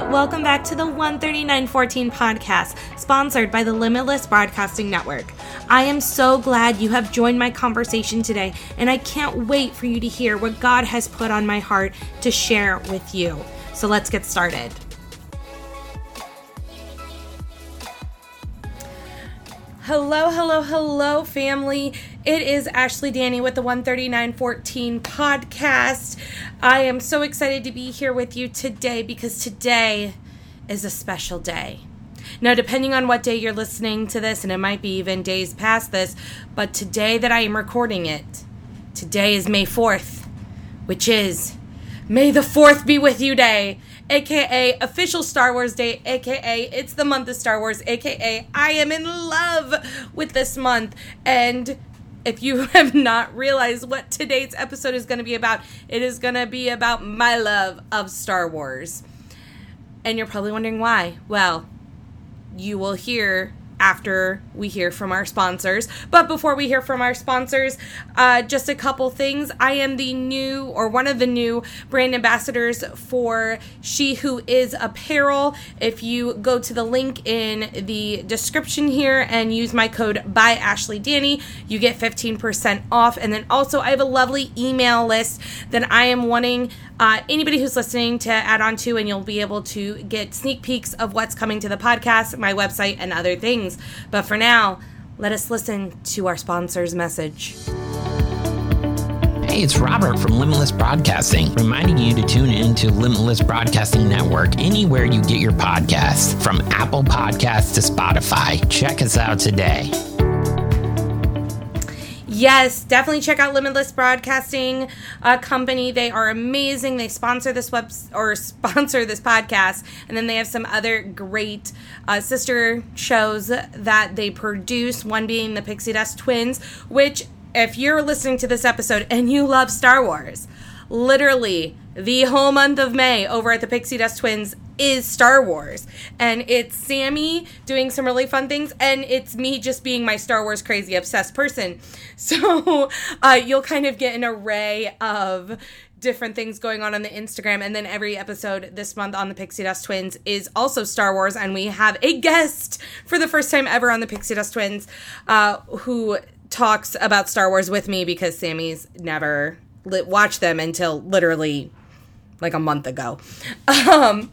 Welcome back to the 13914 podcast, sponsored by the Limitless Broadcasting Network. I am so glad you have joined my conversation today, and I can't wait for you to hear what God has put on my heart to share with you. So let's get started. Hello, hello, hello, family. It is Ashley Dannie with the 13914 podcast. I am so excited to be here with you today because today is a special day. Now, depending on what day you're listening to this, and it might be even days past this, but today that I am recording it, today is May 4th, which is May the 4th be with you day aka official Star Wars Day, aka it's the month of Star Wars, aka I am in love with this month. And if you have not realized what today's episode is going to be about, it is going to be about my love of Star Wars. And you're probably wondering why. Well, you will hear after we hear from our sponsors. But before we hear from our sponsors, uh, just a couple things. I am the new or one of the new brand ambassadors for She Who Is Apparel. If you go to the link in the description here and use my code by Ashley Dannie, you get 15% off. And then also, I have a lovely email list that I am wanting uh, anybody who's listening to add on to, and you'll be able to get sneak peeks of what's coming to the podcast, my website, and other things. But for now, let us listen to our sponsor's message. Hey, it's Robert from Limitless Broadcasting, reminding you to tune in to Limitless Broadcasting Network anywhere you get your podcasts, from Apple Podcasts to Spotify. Check us out today. Yes, definitely check out Limitless Broadcasting uh, Company. They are amazing. They sponsor this web or sponsor this podcast, and then they have some other great uh, sister shows that they produce. One being the Pixie Dust Twins, which if you're listening to this episode and you love Star Wars, literally the whole month of May over at the Pixie Dust Twins is Star Wars. And it's Sammy doing some really fun things, and it's me just being my Star Wars crazy obsessed person. So uh, you'll kind of get an array of different things going on on the Instagram. And then every episode this month on the Pixie Dust Twins is also Star Wars. And we have a guest for the first time ever on the Pixie Dust Twins uh, who talks about Star Wars with me because Sammy's never watched them until literally like a month ago. Um,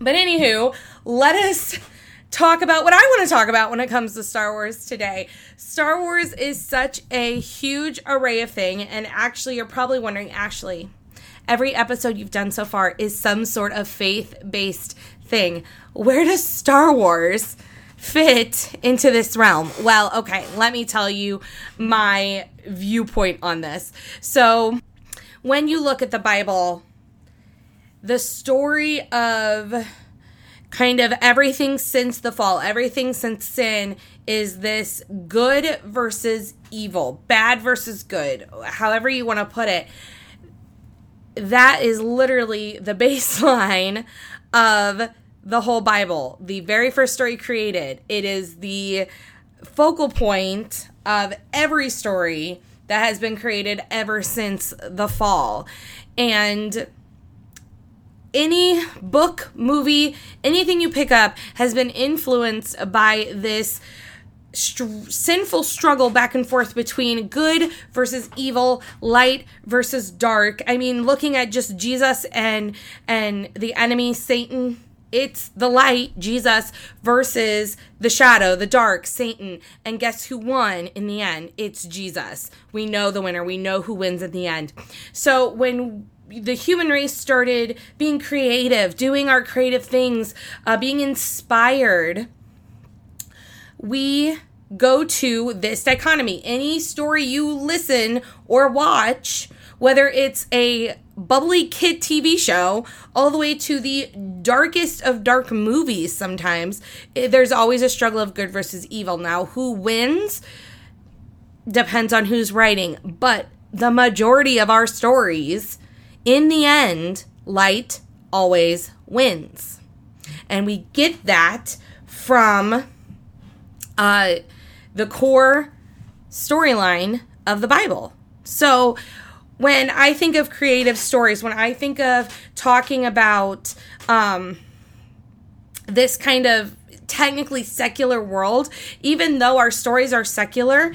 but anywho, let us talk about what I want to talk about when it comes to Star Wars today. Star Wars is such a huge array of thing, and actually, you're probably wondering, Ashley, every episode you've done so far is some sort of faith based thing. Where does Star Wars fit into this realm? Well, okay, let me tell you my viewpoint on this. So, when you look at the Bible, the story of kind of everything since the fall, everything since sin is this good versus evil, bad versus good, however you want to put it. That is literally the baseline of the whole Bible. The very first story created, it is the focal point of every story that has been created ever since the fall. And any book, movie, anything you pick up has been influenced by this sinful struggle back and forth between good versus evil, light versus dark. I mean, looking at just Jesus and and the enemy Satan, it's the light, Jesus, versus the shadow, the dark, Satan. And guess who won in the end? It's Jesus. We know the winner. We know who wins in the end. So when the human race started being creative, doing our creative things, uh, being inspired, we go to this dichotomy. Any story you listen or watch, whether it's a bubbly kid TV show all the way to the darkest of dark movies, sometimes eh, there's always a struggle of good versus evil. Now, who wins depends on who's writing, but the majority of our stories in the end, light always wins. And we get that from uh, the core storyline of the Bible. So, when I think of creative stories, when I think of talking about um, this kind of technically secular world, even though our stories are secular,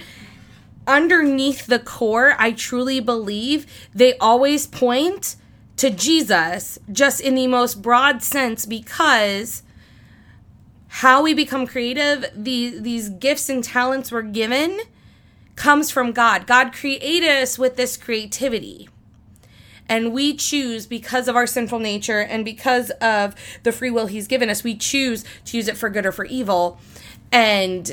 underneath the core, I truly believe they always point to Jesus, just in the most broad sense, because how we become creative, the, these gifts and talents we're given, comes from God. God created us with this creativity. And we choose, because of our sinful nature and because of the free will He's given us, we choose to use it for good or for evil. And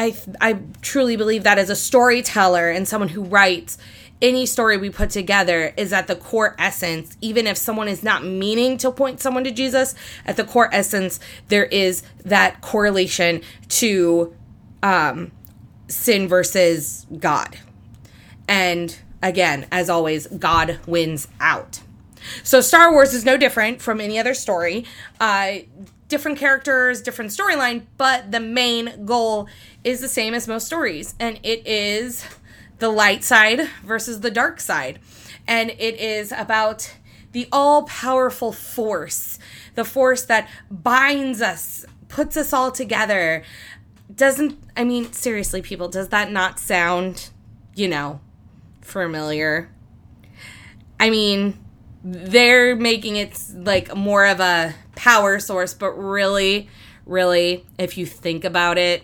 I, I truly believe that as a storyteller and someone who writes, any story we put together is at the core essence, even if someone is not meaning to point someone to Jesus, at the core essence, there is that correlation to um, sin versus God. And again, as always, God wins out. So Star Wars is no different from any other story. Uh, different characters, different storyline, but the main goal is the same as most stories, and it is the light side versus the dark side. And it is about the all powerful force, the force that binds us, puts us all together. Doesn't, I mean, seriously, people, does that not sound, you know, familiar? I mean, they're making it like more of a power source, but really, really, if you think about it,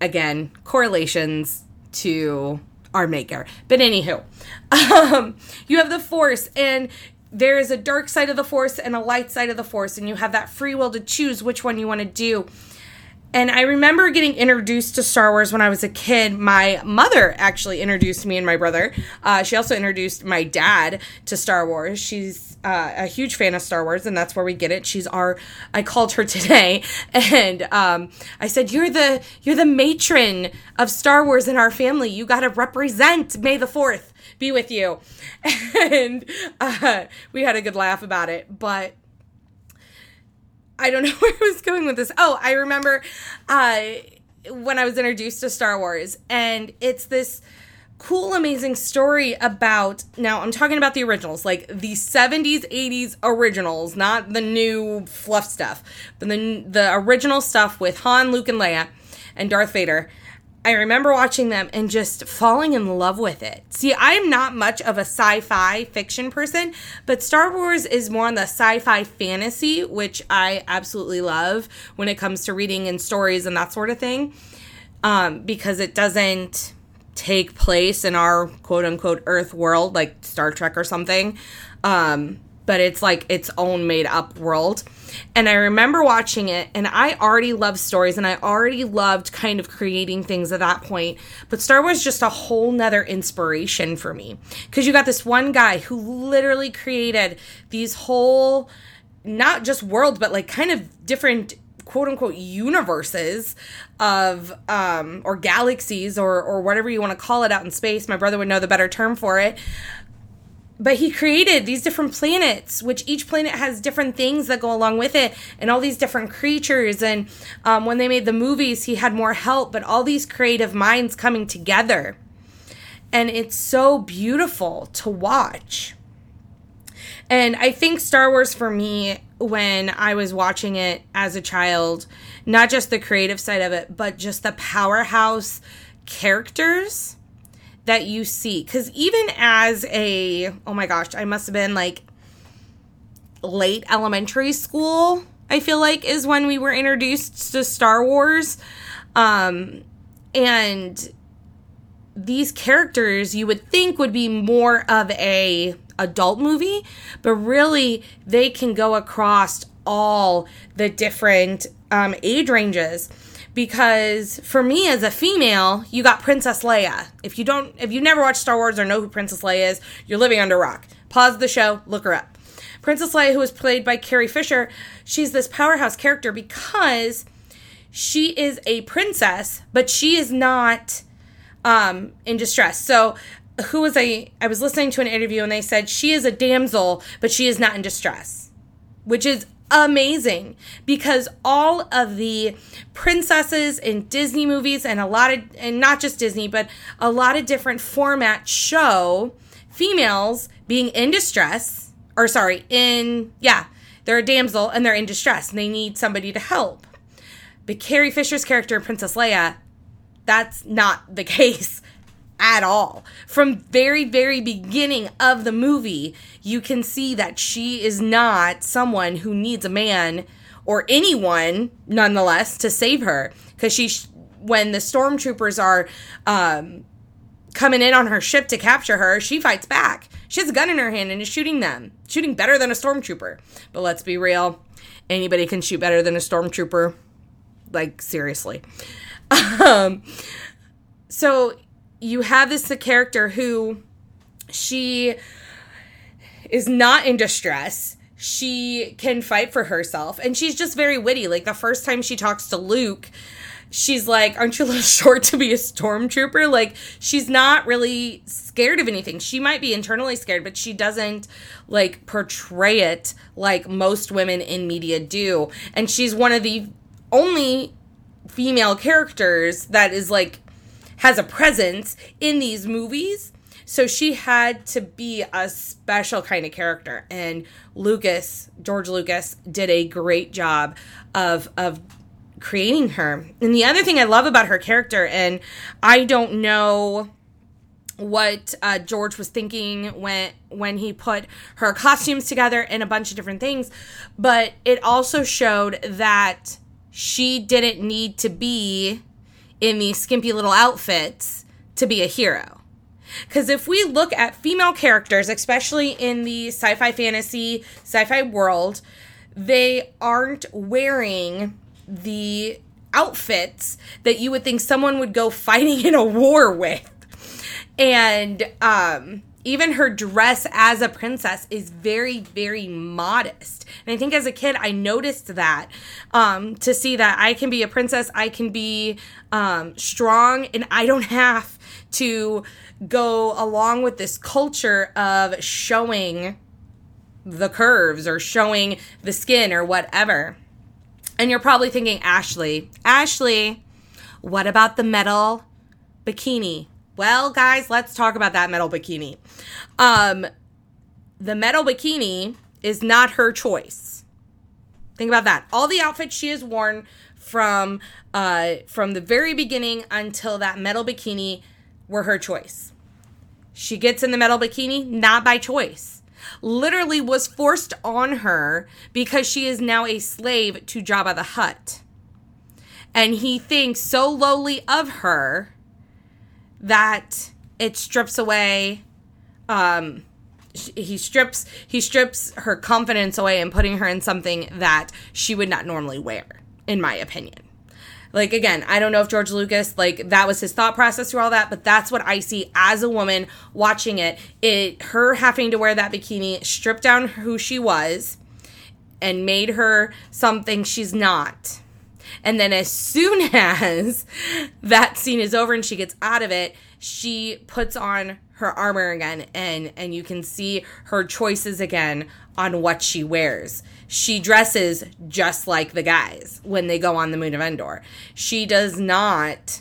again, correlations to our maker. But anywho, um, you have the force, and there is a dark side of the force and a light side of the force, and you have that free will to choose which one you want to do. And I remember getting introduced to Star Wars when I was a kid. My mother actually introduced me and my brother. Uh, she also introduced my dad to Star Wars. She's uh, a huge fan of Star Wars, and that's where we get it. She's our. I called her today, and um, I said, "You're the you're the matron of Star Wars in our family. You got to represent May the Fourth be with you." And uh, we had a good laugh about it, but I don't know where I was going with this. Oh, I remember uh, when I was introduced to Star Wars, and it's this cool, amazing story about. Now, I'm talking about the originals, like the 70s, 80s originals, not the new fluff stuff, but the, the original stuff with Han, Luke, and Leia, and Darth Vader. I remember watching them and just falling in love with it. See, I'm not much of a sci fi fiction person, but Star Wars is more on the sci fi fantasy, which I absolutely love when it comes to reading and stories and that sort of thing, um, because it doesn't take place in our quote unquote Earth world like Star Trek or something. Um, but it's like its own made up world. And I remember watching it, and I already loved stories and I already loved kind of creating things at that point. But Star Wars just a whole nother inspiration for me. Because you got this one guy who literally created these whole, not just worlds, but like kind of different quote unquote universes of um or galaxies or or whatever you want to call it out in space my brother would know the better term for it but he created these different planets which each planet has different things that go along with it and all these different creatures. And um, when they made the movies he had more help but all these creative minds coming together. And it's so beautiful to watch. And i think star wars for me when i was watching it as a child not just the creative side of it but just the powerhouse characters that you see. Because even as a oh my gosh i must have been like late elementary school i feel like is when we were introduced to star wars. Um and these characters you would think would be more of a adult movie but really they can go across all the different um, age ranges because for me as a female, you got Princess Leia. If you don't, if you never watched Star Wars or know who Princess Leia is, you're living under a rock. Pause the show, look her up. Princess Leia, who was played by Carrie Fisher, she's this powerhouse character because she is a princess, but she is not um, in distress. So, who was a? I was listening to an interview and they said she is a damsel, but she is not in distress, which is amazing because all of the princesses in Disney movies and a lot of and not just Disney but a lot of different formats show females being in distress or sorry in yeah they're a damsel and they're in distress and they need somebody to help. But Carrie Fisher's character in Princess Leia that's not the case at all. From very very beginning of the movie, you can see that she is not someone who needs a man or anyone nonetheless to save her because she when the stormtroopers are um, coming in on her ship to capture her, she fights back. She has a gun in her hand and is shooting them, shooting better than a stormtrooper. But let's be real, anybody can shoot better than a stormtrooper. Like seriously. Um, so you have this character who she is not in distress. She can fight for herself and she's just very witty. Like the first time she talks to Luke, she's like, Aren't you a little short to be a stormtrooper? Like, she's not really scared of anything. She might be internally scared, but she doesn't like portray it like most women in media do. And she's one of the only female characters that is like has a presence in these movies. So she had to be a special kind of character. And Lucas, George Lucas, did a great job of of creating her. And the other thing I love about her character, and I don't know what uh, George was thinking when when he put her costumes together and a bunch of different things, but it also showed that she didn't need to be in these skimpy little outfits to be a hero. Because if we look at female characters, especially in the sci fi fantasy, sci fi world, they aren't wearing the outfits that you would think someone would go fighting in a war with. And um, even her dress as a princess is very very modest. And i think as a kid i noticed that um, to see that i can be a princess i can be um, strong and i don't have to go along with this culture of showing the curves or showing the skin or whatever. And you're probably thinking ashley ashley what about the metal bikini well, guys, let's talk about that metal bikini. Um, the metal bikini is not her choice. Think about that. All the outfits she has worn from uh, from the very beginning until that metal bikini were her choice. She gets in the metal bikini not by choice. Literally was forced on her because she is now a slave to Jabba the Hutt. And he thinks so lowly of her that it strips away um he strips he strips her confidence away and putting her in something that she would not normally wear in my opinion. Like again i don't know if george lucas like that was his thought process through all that but that's what i see as a woman watching it. It her having to wear that bikini stripped down who she was and made her something she's not and then as soon as that scene is over and she gets out of it, she puts on her armor again and and you can see her choices again on what she wears. She dresses just like the guys when they go on the moon of Endor. She does not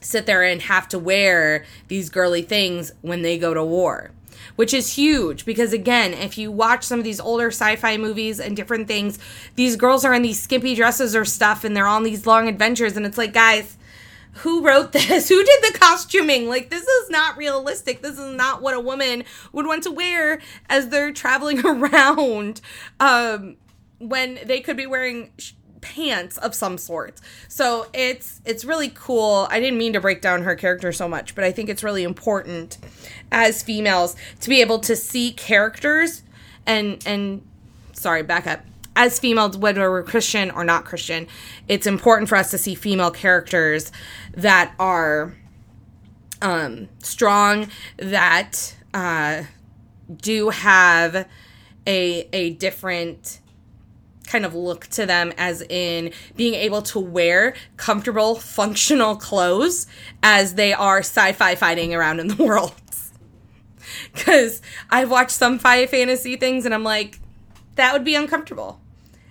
sit there and have to wear these girly things when they go to war which is huge because again, if you watch some of these older sci-fi movies and different things, these girls are in these skimpy dresses or stuff and they're on these long adventures and it's like, guys, who wrote this? Who did the costuming? Like, this is not realistic. This is not what a woman would want to wear as they're traveling around um, when they could be wearing pants of some sort. So it's it's really cool. I didn't mean to break down her character so much, but I think it's really important as females to be able to see characters and and sorry, back up. As females, whether we're Christian or not Christian, it's important for us to see female characters that are um, strong, that uh, do have a a different kind of look to them as in being able to wear comfortable, functional clothes as they are sci fi fighting around in the world. Because I've watched some fi fantasy things and I'm like, that would be uncomfortable.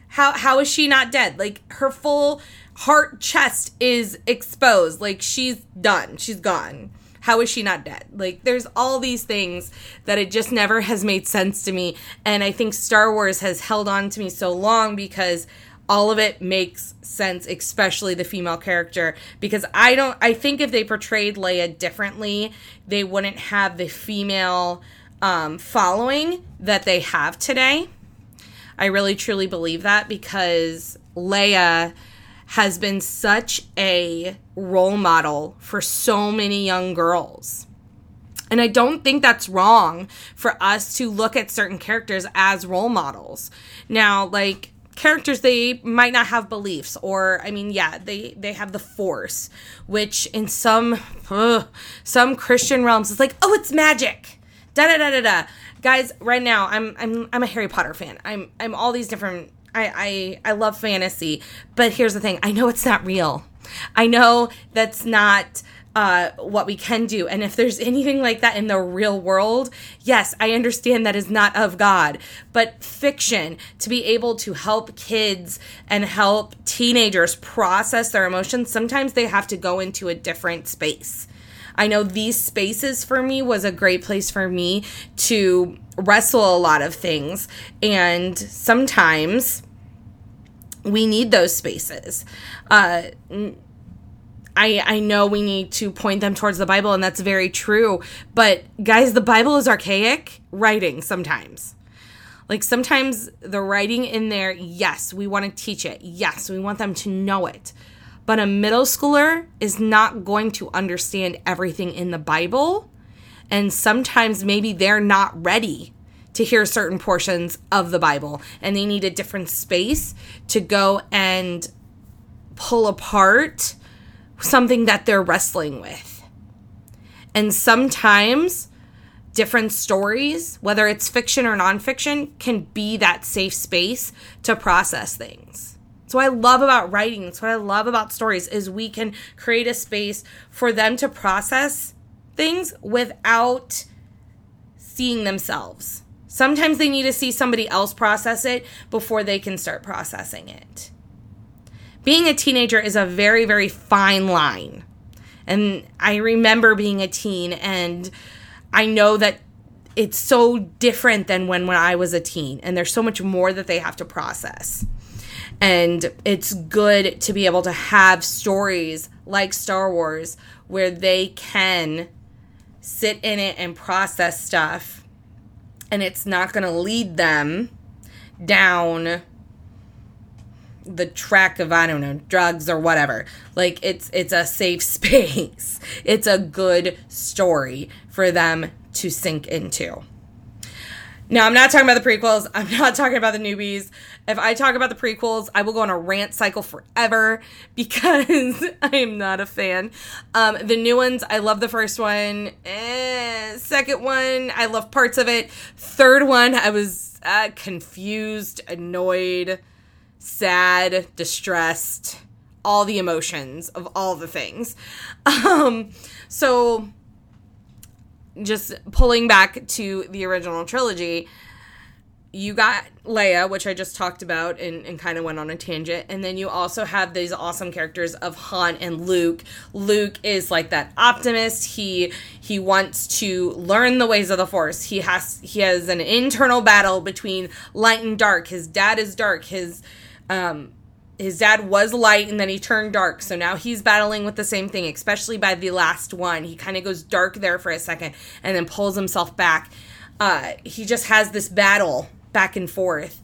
How how is she not dead? Like her full heart chest is exposed. Like she's done. She's gone. How is she not dead? Like there's all these things that it just never has made sense to me. And I think Star Wars has held on to me so long because all of it makes sense, especially the female character. Because I don't, I think if they portrayed Leia differently, they wouldn't have the female um, following that they have today. I really truly believe that because Leia has been such a role model for so many young girls. And I don't think that's wrong for us to look at certain characters as role models. Now, like characters they might not have beliefs or i mean yeah they they have the force which in some uh, some christian realms is like oh it's magic da da da da da guys right now i'm i'm i'm a harry potter fan i'm i'm all these different i i i love fantasy but here's the thing i know it's not real i know that's not uh, what we can do. And if there's anything like that in the real world, yes, I understand that is not of God. But fiction, to be able to help kids and help teenagers process their emotions, sometimes they have to go into a different space. I know these spaces for me was a great place for me to wrestle a lot of things. And sometimes we need those spaces. Uh, I, I know we need to point them towards the Bible, and that's very true. But guys, the Bible is archaic writing sometimes. Like sometimes the writing in there, yes, we want to teach it. Yes, we want them to know it. But a middle schooler is not going to understand everything in the Bible. And sometimes maybe they're not ready to hear certain portions of the Bible and they need a different space to go and pull apart something that they're wrestling with. And sometimes different stories, whether it's fiction or nonfiction, can be that safe space to process things. So I love about writing, that's what I love about stories is we can create a space for them to process things without seeing themselves. Sometimes they need to see somebody else process it before they can start processing it being a teenager is a very, very fine line. And I remember being a teen, and I know that it's so different than when, when I was a teen, and there's so much more that they have to process. And it's good to be able to have stories like Star Wars where they can sit in it and process stuff, and it's not going to lead them down the track of I don't know drugs or whatever. Like it's it's a safe space. It's a good story for them to sink into. Now, I'm not talking about the prequels. I'm not talking about the newbies. If I talk about the prequels, I will go on a rant cycle forever because I am not a fan. Um, the new ones, I love the first one. Eh, second one, I love parts of it. Third one, I was uh, confused, annoyed sad, distressed, all the emotions of all the things. Um, so just pulling back to the original trilogy, you got Leia, which I just talked about and, and kind of went on a tangent. And then you also have these awesome characters of Han and Luke. Luke is like that optimist. He he wants to learn the ways of the Force. He has he has an internal battle between light and dark. His dad is dark. His um, his dad was light and then he turned dark. So now he's battling with the same thing, especially by the last one. He kind of goes dark there for a second and then pulls himself back. Uh, he just has this battle back and forth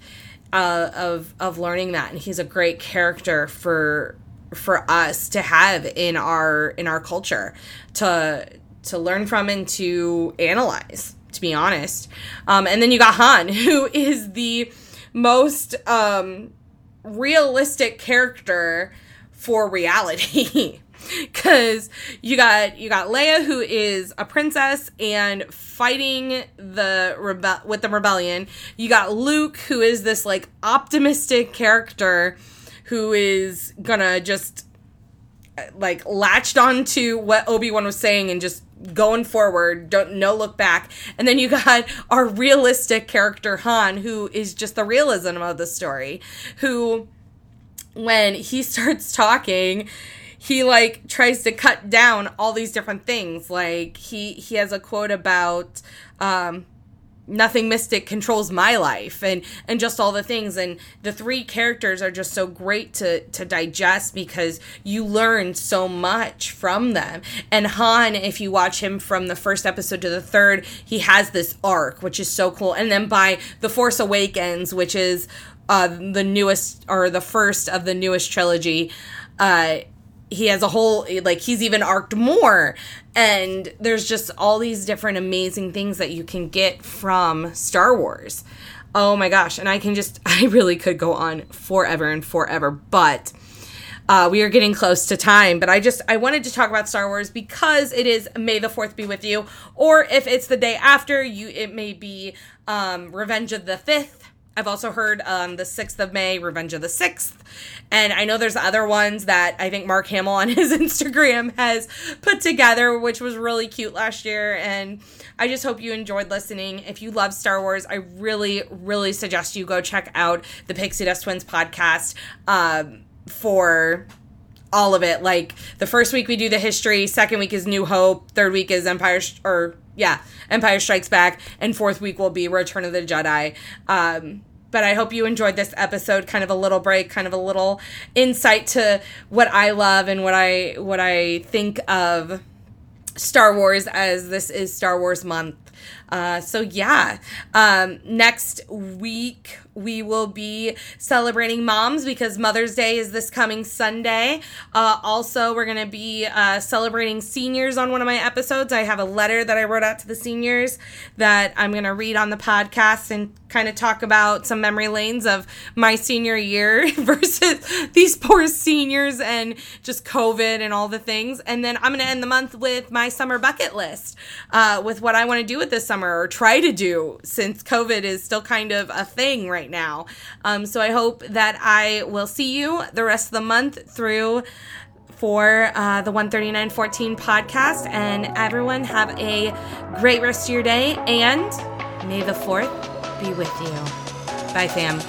uh, of of learning that, and he's a great character for for us to have in our in our culture to to learn from and to analyze. To be honest, um, and then you got Han, who is the most um, realistic character for reality. Cause you got you got Leia who is a princess and fighting the rebe- with the rebellion. You got Luke who is this like optimistic character who is gonna just like latched onto what Obi-Wan was saying and just going forward, don't no look back. And then you got our realistic character Han who is just the realism of the story, who when he starts talking, he like tries to cut down all these different things. Like he he has a quote about um nothing mystic controls my life and and just all the things. And the three characters are just so great to to digest because you learn so much from them. And han if you watch him from the first episode to the third he has this arc which is so cool. And then by the force awakens which is uh the newest or the first of the newest trilogy uh he has a whole like he's even arced more. And there's just all these different amazing things that you can get from Star Wars. Oh my gosh, and I can just I really could go on forever and forever, but uh, we are getting close to time, but I just I wanted to talk about Star Wars because it is May the Fourth be with you, or if it's the day after, you it may be um, Revenge of the Fifth I've also heard um, the 6th of May, Revenge of the 6th. And I know there's other ones that I think Mark Hamill on his Instagram has put together, which was really cute last year. And I just hope you enjoyed listening. If you love Star Wars, I really, really suggest you go check out the Pixie Dust Twins podcast um, for all of it. Like the first week we do the history, second week is New Hope, third week is Empire, or yeah, Empire Strikes Back, and fourth week will be Return of the Jedi. Um, but I hope you enjoyed this episode. Kind of a little break, kind of a little insight to what I love and what I what I think of Star Wars as this is Star Wars month. Uh, so yeah, um, next week we will be celebrating moms because Mother's Day is this coming Sunday. Uh, also, we're going to be uh, celebrating seniors on one of my episodes. I have a letter that I wrote out to the seniors that I'm going to read on the podcast and kind of talk about some memory lanes of my senior year versus these poor seniors and just COVID and all the things. And then I'm going to end the month with my summer bucket list uh, with what I want to do with this summer or try to do since COVID is still kind of a thing right now. Um, so I hope that I will see you the rest of the month through for uh, the 13914 podcast. And everyone have a great rest of your day. And may the 4th be with you. Bye, fam.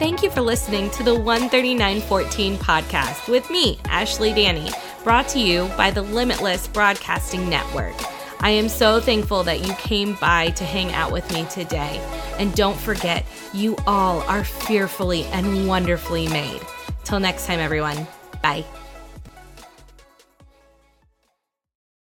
Thank you for listening to the 13914 podcast with me, Ashley Dannie, brought to you by the Limitless Broadcasting Network. I am so thankful that you came by to hang out with me today. And don't forget, you all are fearfully and wonderfully made. Till next time, everyone. Bye.